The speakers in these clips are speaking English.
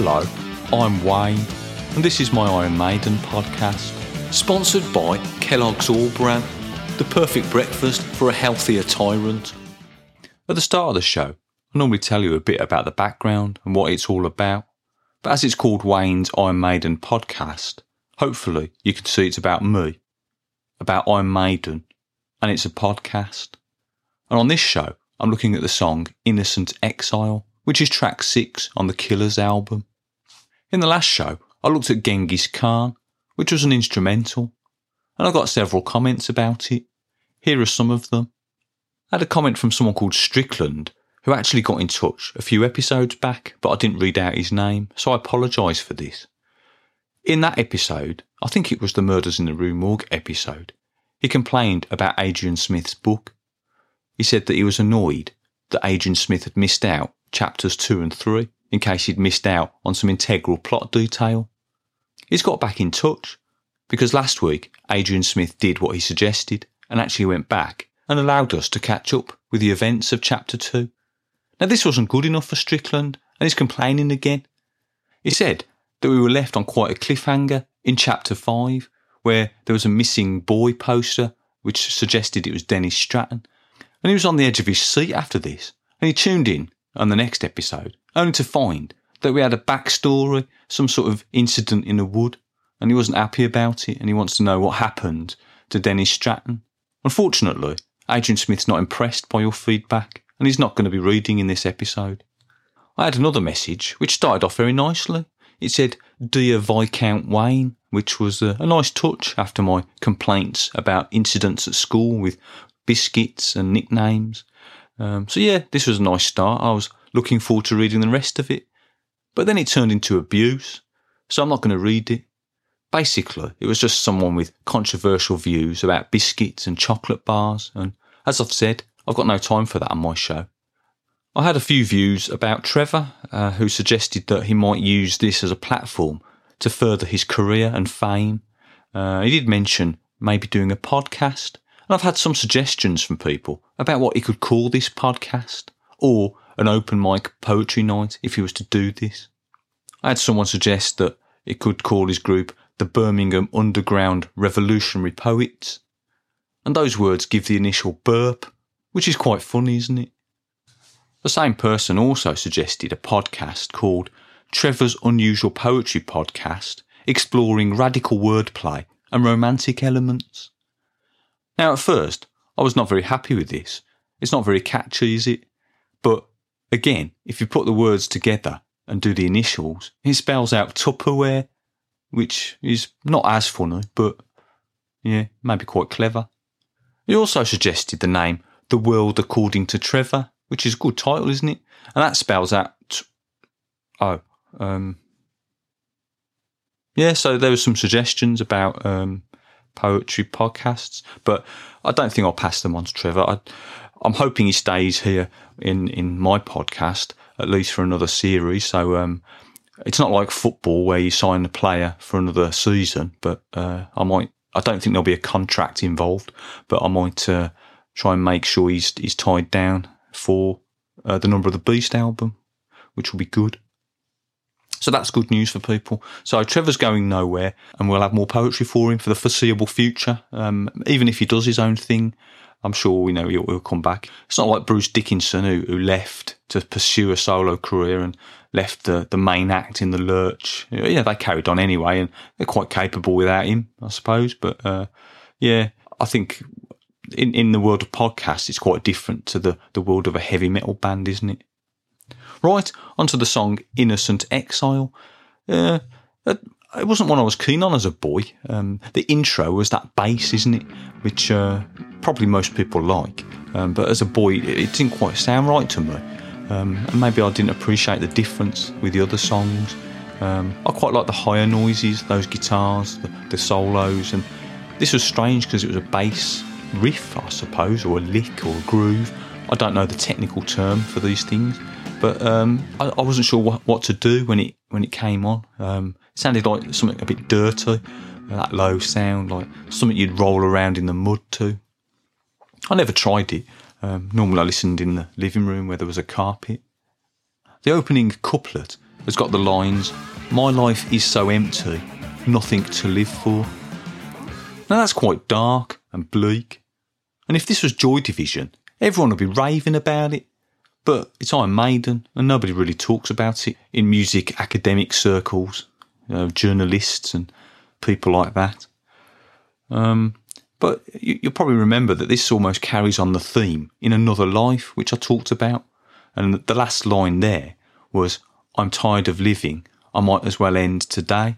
Hello, I'm Wayne, and this is my Iron Maiden podcast, sponsored by Kellogg's All Bran, the perfect breakfast for a healthier tyrant. At the start of the show, I normally tell you a bit about the background and what it's all about, but as it's called Wayne's Iron Maiden podcast, hopefully you can see it's about me, about Iron Maiden, and it's a podcast. And on this show, I'm looking at the song Innocent Exile, which is track six on the Killers album. In the last show, I looked at Genghis Khan, which was an instrumental, and I got several comments about it. Here are some of them. I had a comment from someone called Strickland, who actually got in touch a few episodes back, but I didn't read out his name, so I apologise for this. In that episode, I think it was the Murders in the Rue Morgue episode, he complained about Adrian Smith's book he said that he was annoyed that Adrian Smith had missed out chapters two and three in case he'd missed out on some integral plot detail. He's got back in touch because last week Adrian Smith did what he suggested and actually went back and allowed us to catch up with the events of chapter two. Now this wasn't good enough for Strickland and he's complaining again. He said that we were left on quite a cliffhanger in chapter five where there was a missing boy poster which suggested it was Dennis Stratton and he was on the edge of his seat after this. And he tuned in on the next episode, only to find that we had a backstory, some sort of incident in a wood, and he wasn't happy about it, and he wants to know what happened to Dennis Stratton. Unfortunately, Adrian Smith's not impressed by your feedback, and he's not going to be reading in this episode. I had another message which started off very nicely. It said, Dear Viscount Wayne, which was a, a, nice touch after my complaints about incidents at school with biscuits and nicknames. Um, so yeah, this was a nice start. I was looking forward to reading the rest of it. But then it turned into abuse, so I'm not going to read it. Basically, it was just someone with controversial views about biscuits and chocolate bars, and as I've said, I've got no time for that on my show. I had a few views about Trevor, uh, who suggested that he might use this as a platform to further his career and fame. Uh, he did mention maybe doing a podcast, and I've had some suggestions from people about what he could call this podcast or an open mic poetry night if he was to do this. I had someone suggest that he could call his group the Birmingham Underground Revolutionary Poets. And those words give the initial burp, which is quite funny, isn't it? The same person also suggested a podcast called Trevor's Unusual Poetry Podcast, exploring radical wordplay and romantic elements. Now, at first, I was not very happy with this. It's not very catchy, is it? But again, if you put the words together and do the initials, it spells out Tupperware, which is not as funny, but yeah, maybe quite clever. He also suggested the name The World According to Trevor, which is a good title, isn't it? And that spells out. T- oh, um, yeah, so there were some suggestions about um, poetry podcasts, but I don't think I'll pass them on to Trevor. I, am hoping he stays here in, in my podcast at least for another series. So um, it's not like football where you sign a player for another season, but uh, I might. I don't think there'll be a contract involved, but I might uh, try and make sure he's he's tied down for uh, the Number of the Beast album, which will be good. So that's good news for people. So Trevor's going nowhere, and we'll have more poetry for him for the foreseeable future. Um, even if he does his own thing, I'm sure you know he'll, he'll, come back. It's not like Bruce Dickinson who, who left to pursue a solo career and left the, the main act in the lurch. Yeah, they carried on anyway, and they're quite capable without him, I suppose. But uh, yeah, I think in in the world of podcasts, it's quite different to the the world of a heavy metal band, isn't it? Right, onto the song Innocent Exile. Uh, it wasn't one I was keen on as a boy. Um, the intro was that bass, isn't it? Which uh, probably most people like. Um, but as a boy, it didn't quite sound right to me. Um, and maybe I didn't appreciate the difference with the other songs. Um, I quite like the higher noises, those guitars, the, the solos. And this was strange because it was a bass riff, I suppose, or a lick or a groove. I don't know the technical term for these things. But um, I, I, wasn't sure what, what, to do when it when it came on. Um, it sounded like something a bit dirty, that low sound, like something you'd roll around in the mud to. I never tried it. Um, normally, I listened in the living room where there was a carpet. The opening couplet has got the lines, My life is so empty, nothing to live for. Now that's quite dark and bleak. And if this was Joy Division, everyone would be raving about it. But it's Iron Maiden, and nobody really talks about it in music academic circles, you know, journalists and people like that. Um, but you, will probably remember that this almost carries on the theme in Another Life, which I talked about. And the last line there was, I'm tired of living, I might as well end today.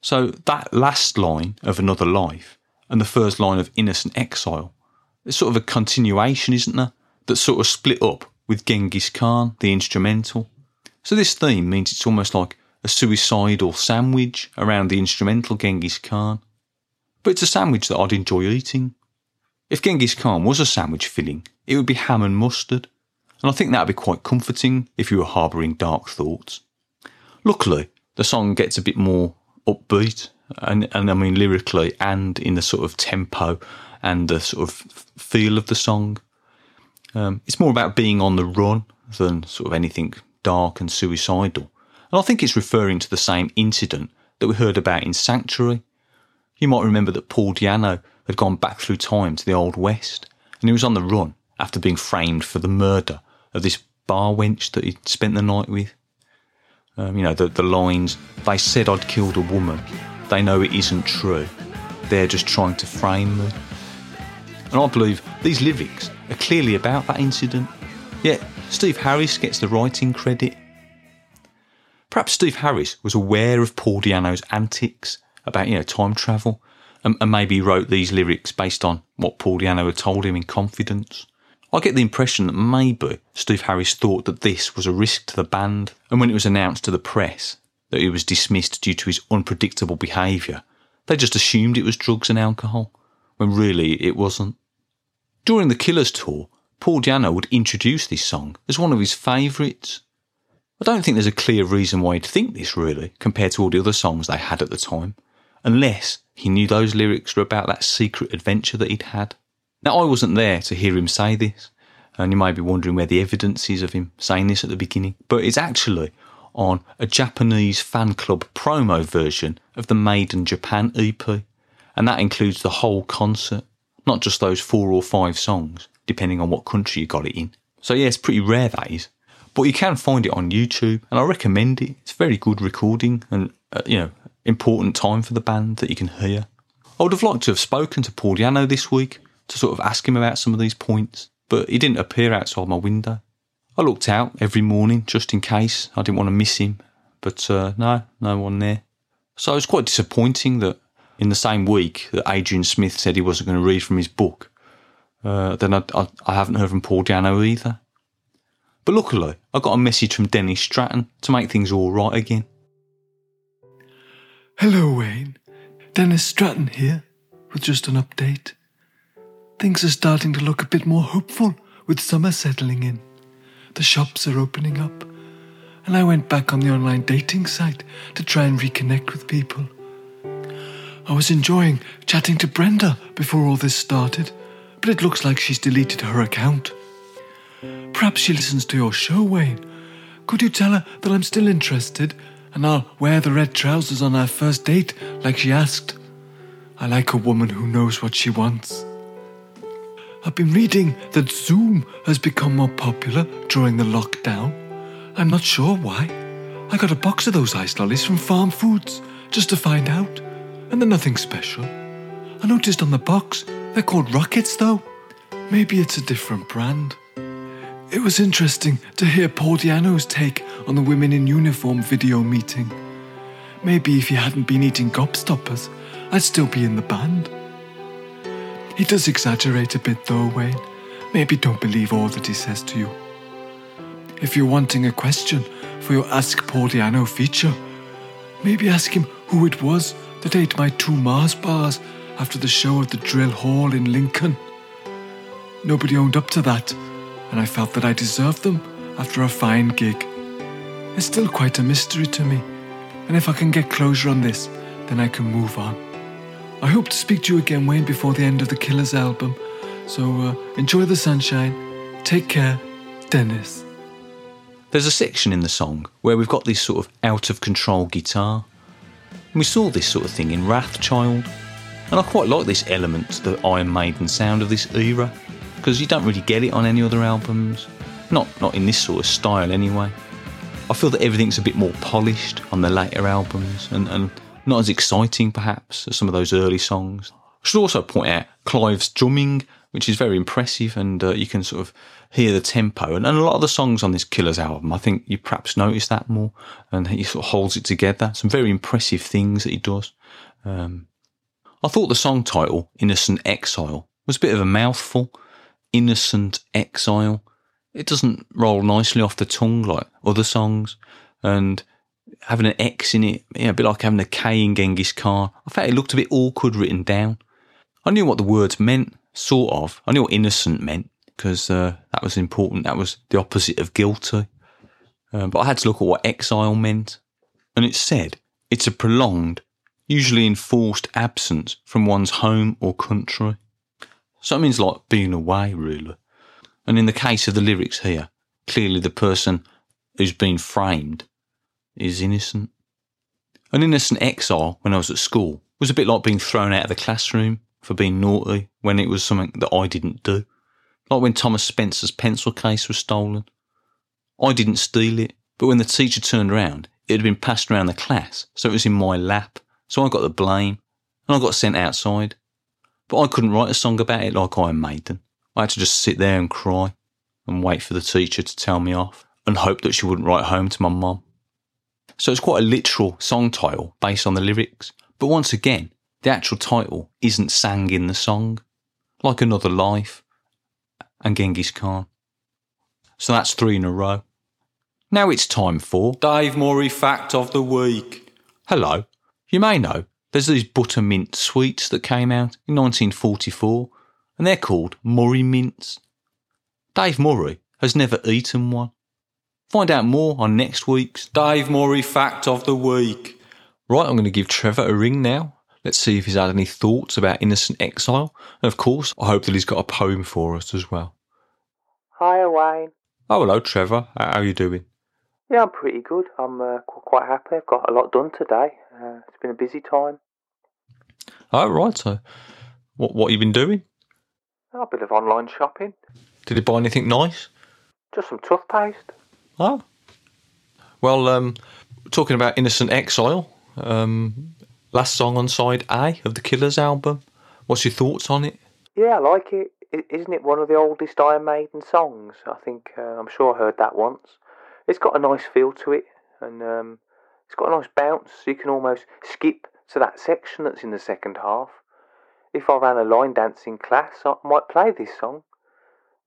So that last line of Another Life and the first line of Innocent Exile, it's sort of a continuation, isn't there? That sort of split up with Genghis Khan, the instrumental. So this theme means it's almost like a suicidal sandwich around the instrumental Genghis Khan. But it's a sandwich that I'd enjoy eating. If Genghis Khan was a sandwich filling, it would be ham and mustard. And I think that would be quite comforting if you were harbouring dark thoughts. Luckily, the song gets a bit more upbeat, and, and I mean lyrically and in the sort of tempo and the sort of feel of the song. Um, it's more about being on the run than sort of anything dark and suicidal. And I think it's referring to the same incident that we heard about in Sanctuary. You might remember that Paul Di'Anno had gone back through time to the Old West, and he was on the run after being framed for the murder of this bar wench that he'd spent the night with. Um, you know, the, the lines, they said I'd killed a woman. They know it isn't true. They're just trying to frame me. And I believe these lyrics are clearly about that incident. Yet Steve Harris gets the writing credit. Perhaps Steve Harris was aware of Paul Di'Anno's antics about, you know, time travel, and, and maybe wrote these lyrics based on what Paul Di'Anno had told him in confidence. I get the impression that maybe Steve Harris thought that this was a risk to the band, and when it was announced to the press that he was dismissed due to his unpredictable behaviour, they just assumed it was drugs and alcohol, when really it wasn't. During the Killers tour, Paul Di'Anno would introduce this song as one of his favourites. I don't think there's a clear reason why he'd think this really, compared to all the other songs they had at the time, unless he knew those lyrics were about that secret adventure that he'd had. Now, I wasn't there to hear him say this, and you might be wondering where the evidence is of him saying this at the beginning, but it's actually on a Japanese fan club promo version of the Maiden Japan EP, and that includes the whole concert, not just those four or five songs, depending on what country you got it in. So, yeah, it's pretty rare that is, but you can find it on YouTube, and I recommend it. It's very good recording and, uh, you know, important time for the band that you can hear. I would have liked to have spoken to Paul Di'Anno this week, to sort of ask him about some of these points, but he didn't appear outside my window. I looked out every morning just in case I didn't want to miss him, but uh, no, no one there. So it was quite disappointing that in the same week that Adrian Smith said he wasn't going to read from his book, uh, then I, I, I, haven't heard from Paul Di'Anno either. But luckily, I got a message from Dennis Stratton to make things all right again. Hello, Wayne. Dennis Stratton here with just an update. Things are starting to look a bit more hopeful with summer settling in. The shops are opening up, and I went back on the online dating site to try and reconnect with people. I was enjoying chatting to Brenda before all this started, but it looks like she's deleted her account. Perhaps she listens to your show, Wayne. Could you tell her that I'm still interested and I'll wear the red trousers on our first date like she asked? I like a woman who knows what she wants. I've been reading that Zoom has become more popular during the lockdown. I'm not sure why. I got a box of those ice lollies from Farm Foods just to find out, and they're nothing special. I noticed on the box they're called rockets, though. Maybe it's a different brand. It was interesting to hear Paul Di'Anno's take on the women in uniform video meeting. Maybe if he hadn't been eating gobstoppers, I'd still be in the band. He does exaggerate a bit though, Wayne. Maybe don't believe all that he says to you. If you're wanting a question for your Ask Paul Di'Anno feature, maybe ask him who it was that ate my two Mars bars after the show at the Drill Hall in Lincoln. Nobody owned up to that, and I felt that I deserved them after a fine gig. It's still quite a mystery to me, and if I can get closure on this, then I can move on. I hope to speak to you again, Wayne, before the end of the Killers album. So uh, enjoy the sunshine. Take care, Dennis. There's a section in the song where we've got this sort of out of control guitar. We saw this sort of thing in Wrathchild. And I quite like this element to the Iron Maiden sound of this era, because you don't really get it on any other albums. Not, not in this sort of style anyway. I feel that everything's a bit more polished on the later albums and, and not as exciting perhaps as some of those early songs. I should also point out Clive's drumming, which is very impressive, and uh, you can sort of hear the tempo. And, and, a lot of the songs on this Killers album, I think you perhaps notice that more, and he sort of holds it together. Some very impressive things that he does. Um, I thought the song title, Innocent Exile, was a bit of a mouthful. Innocent Exile. It doesn't roll nicely off the tongue like other songs. And having an X in it, yeah, a bit like having a K in Genghis Khan. I felt it looked a bit awkward written down. I knew what the words meant, sort of. I knew what innocent meant because uh, that was important. That was the opposite of guilty. Uh, but I had to look at what exile meant. And it said it's a prolonged, usually enforced absence from one's home or country. So it means like being away, really. And in the case of the lyrics here, clearly the person who's been framed is innocent. An innocent exile when I was at school was a bit like being thrown out of the classroom for being naughty when it was something that I didn't do. Like when Thomas Spencer's pencil case was stolen. I didn't steal it, but when the teacher turned around, it had been passed around the class, so it was in my lap. So I got the blame, and I got sent outside. But I couldn't write a song about it like Iron Maiden. I had to just sit there and cry and wait for the teacher to tell me off and hope that she wouldn't write home to my mum. So it's quite a literal song title based on the lyrics. But once again, the actual title isn't sang in the song, like Another Life and Genghis Khan. So that's three in a row. Now it's time for Dave Murray Fact of the Week. Hello. You may know there's these buttermint sweets that came out in 1944, and they're called Murray Mints. Dave Murray has never eaten one. Find out more on next week's Dave Murray Fact of the Week. Right, I'm going to give Trevor a ring now. Let's see if he's had any thoughts about innocent exile. And of course, I hope that he's got a poem for us as well. Hi, Wayne. Oh, hello, Trevor. How are you doing? Yeah, I'm pretty good. I'm uh, quite happy. I've got a lot done today. Uh, it's been a busy time. Oh, right. So, what what you been doing? Oh, a bit of online shopping. Did you buy anything nice? Just some toothpaste. Oh. Well, um, talking about Innocent Exile, um, last song on side A of the Killers album. What's your thoughts on it? Yeah, I like it. Isn't it one of the oldest Iron Maiden songs? I think uh, I'm sure I heard that once. It's got a nice feel to it, and um, it's got a nice bounce. So you can almost skip to that section that's in the second half. If I ran a line dancing class, I might play this song.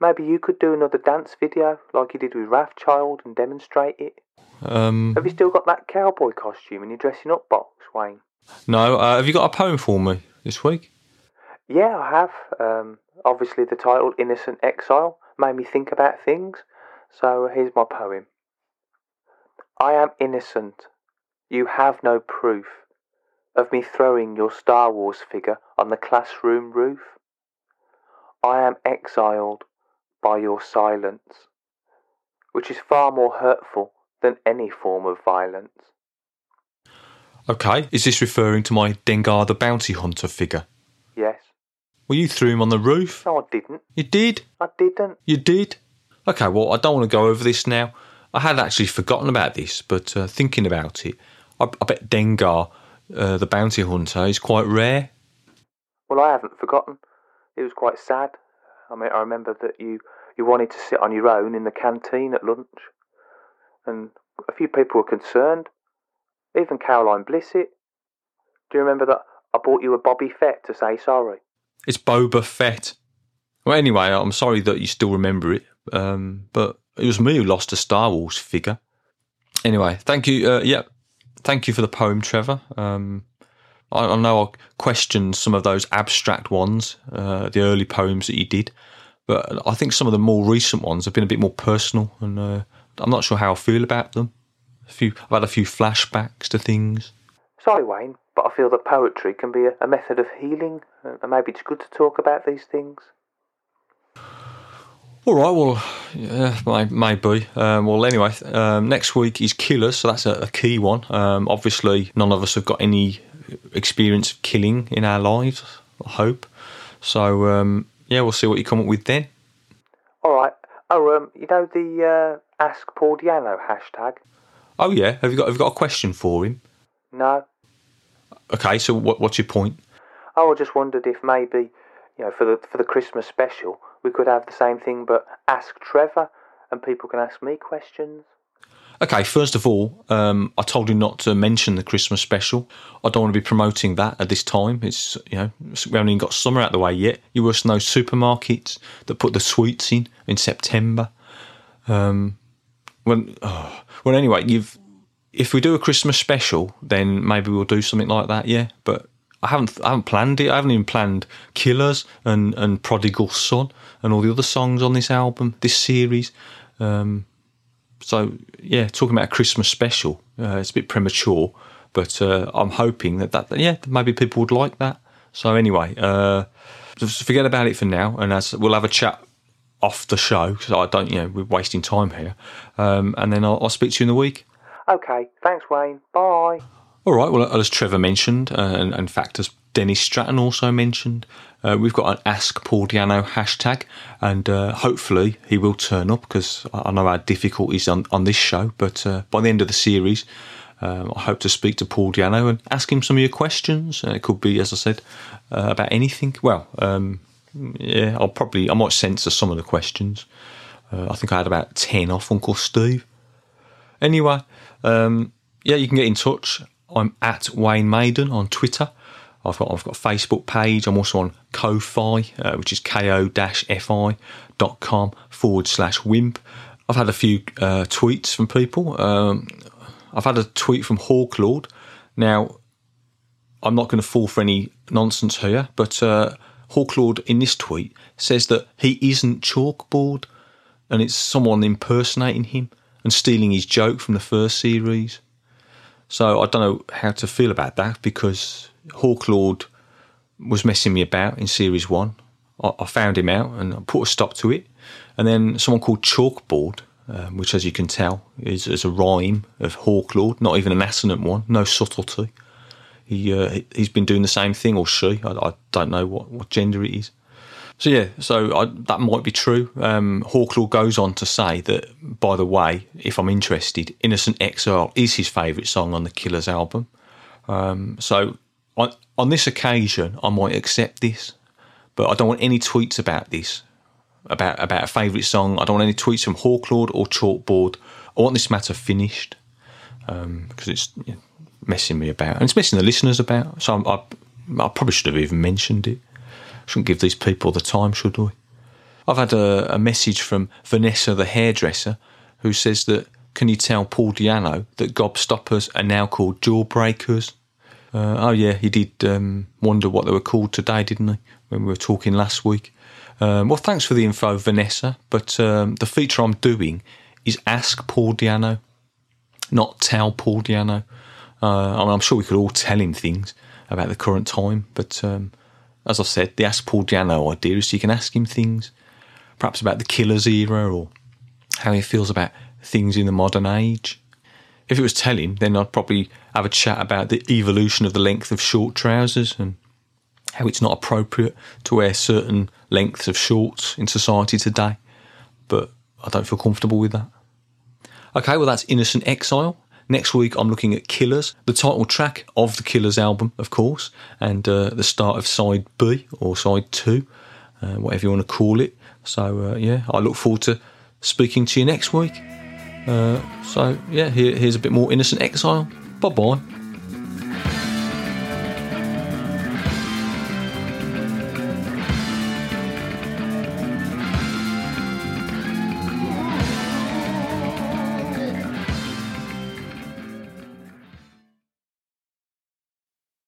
Maybe you could do another dance video like you did with Wrathchild and demonstrate it. Um, have you still got that cowboy costume in your dressing up box, Wayne? No. Uh, have you got a poem for me this week? Yeah, I have. Um, obviously, the title Innocent Exile made me think about things. So here's my poem. I am innocent. You have no proof of me throwing your Star Wars figure on the classroom roof. I am exiled by your silence, which is far more hurtful than any form of violence. Okay, is this referring to my Dengar the Bounty Hunter figure? Yes. Well, you threw him on the roof. No, I didn't. You did? I didn't. You did? Okay, well, I don't want to go over this now. I had actually forgotten about this, but uh, thinking about it, I, I bet Dengar, uh, the bounty hunter, is quite rare. Well, I haven't forgotten. It was quite sad. I mean, I remember that you, you wanted to sit on your own in the canteen at lunch, and a few people were concerned. Even Caroline Blissett. Do you remember that I bought you a Bobby Fett to say sorry? It's Boba Fett. Well, anyway, I'm sorry that you still remember it, um, but it was me who lost a Star Wars figure. Anyway, thank you. Uh, thank you for the poem, Trevor. Um, I, I, know I questioned some of those abstract ones, uh, the early poems that you did, but I think some of the more recent ones have been a bit more personal, and uh, I'm not sure how I feel about them. A few, I've had a few flashbacks to things. Sorry, Wayne, but I feel that poetry can be a, a method of healing, and maybe it's good to talk about these things. All right, well, yeah, may- maybe. Um, well, anyway, um, next week is Killers, so that's a, a key one. Um, obviously, none of us have got any experience of killing in our lives, I hope. So, um, yeah, we'll see what you come up with then. All right. Oh, um, you know the uh, Ask Paul Di'Anno hashtag? Oh, yeah, have you got, have you got a question for him? No. Okay, so what, what's your point? Oh, I just wondered if maybe, you know, for the for the Christmas special, we could have the same thing, but ask Trevor, and people can ask me questions. Okay, first of all, um, I told you not to mention the Christmas special. I don't want to be promoting that at this time. It's you know we haven't even got summer out the way yet. You worse than those supermarkets that put the sweets in in September. Um, when oh, well, anyway, you've if we do a Christmas special, then maybe we'll do something like that. Yeah, but I haven't I haven't planned it. I haven't even planned Killers and and Prodigal Son and all the other songs on this album, this series. Um, so yeah, talking about a Christmas special, uh, it's a bit premature, but uh, I'm hoping that that yeah maybe people would like that. So anyway, uh, just forget about it for now, and as we'll have a chat off the show because I don't you know we're wasting time here, um, and then I'll, I'll speak to you in the week. Okay, thanks, Wayne. Bye. All right. Well, as Trevor mentioned, uh, and in fact, as Dennis Stratton also mentioned, uh, we've got an Ask Paul Di'Anno hashtag, and uh, hopefully he will turn up because I know our difficulties on, on this show. But uh, by the end of the series, um, I hope to speak to Paul Di'Anno and ask him some of your questions. Uh, it could be, as I said, uh, about anything. Well, um, yeah, I'll probably I might censor some of the questions. Uh, I think I had about ten off Uncle Steve. Anyway, um, yeah, you can get in touch. I'm at Wayne Maiden on Twitter. I've got I've got a Facebook page. I'm also on Ko-fi, uh, which is ko-fi.com forward slash wimp. I've had a few uh, tweets from people. Um, I've had a tweet from Hawk Hawklord. Now, I'm not going to fall for any nonsense here, but uh, Hawklord in this tweet says that he isn't chalkboard, and it's someone impersonating him and stealing his joke from the first series. So I don't know how to feel about that because Hawklord was messing me about in series one. I, found him out and I put a stop to it. And then someone called Chalkboard, um, which, as you can tell, is, is a rhyme of Hawklord, not even an assonant one, no subtlety. He uh, he- he's been doing the same thing, or she. I, I don't know what, what gender it is. So yeah, so I, that might be true. Um, Hawklord goes on to say that, by the way, if I'm interested, "Innocent Exile" is his favourite song on the Killers album. Um, so on on this occasion, I might accept this, but I don't want any tweets about this, about about a favourite song. I don't want any tweets from Hawklord or Chalkboard. I want this matter finished because it's you know, messing me about and it's messing the listeners about. So I'm, I, I probably should have even mentioned it. Shouldn't give these people the time, should we? I've had a, a message from Vanessa, the hairdresser, who says that can you tell Paul Di'Anno that gobstoppers are now called jawbreakers? Uh, oh yeah, he did um, wonder what they were called today, didn't he? When we were talking last week. Um, well, thanks for the info, Vanessa. But um, the feature I'm doing is Ask Paul Di'Anno, not Tell Paul Di'Anno. Uh, I mean, I'm sure we could all tell him things about the current time, but um, as I said, the Ask Paul Di'Anno idea is you can ask him things, perhaps about the Killers era or how he feels about things in the modern age. If it was telling, then I'd probably have a chat about the evolution of the length of short trousers and how it's not appropriate to wear certain lengths of shorts in society today. But I don't feel comfortable with that. Okay, well, that's Innocent Exile. Next week, I'm looking at Killers, the title track of the Killers album, of course, and uh, the start of side B or side two, uh, whatever you want to call it. So, uh, yeah, I look forward to speaking to you next week. Uh, so, yeah, here, here's a bit more Innocent Exile. Bye bye.